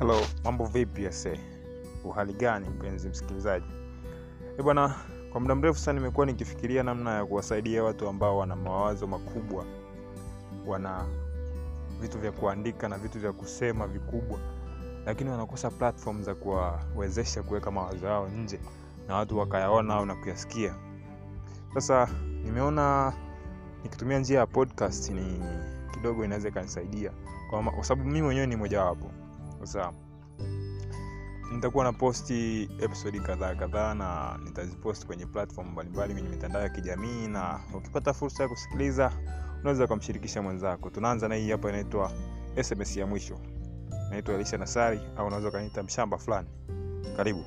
Hello, mambo vipi ase? Uhali gani mpenzi msikilizaji? e bwana, kwa muda mrefu sana nimekuwa nikifikiria namna ya kuwasaidia watu ambao wana mawazo makubwa, wana vitu vya kuandika na vitu vya kusema vikubwa, lakini wanakosa platform za kuwawezesha kuweka mawazo yao nje na watu wakayaona au na kuyasikia. Sasa nimeona nikitumia njia ya podcast ni kidogo inaweza ikanisaidia kwa sababu mimi mwenyewe ni mojawapo. Sasa nitakuwa na posti episodi kadhaa kadhaa na nitazipost kwenye platform mbalimbali kwenye mitandao ya kijamii na ukipata fursa ya kusikiliza unaweza ukamshirikisha mwenzako. Tunaanza na hii hapa inaitwa sms ya mwisho. Naitwa elisha nasari au unaweza ukaniita mshamba fulani. Karibu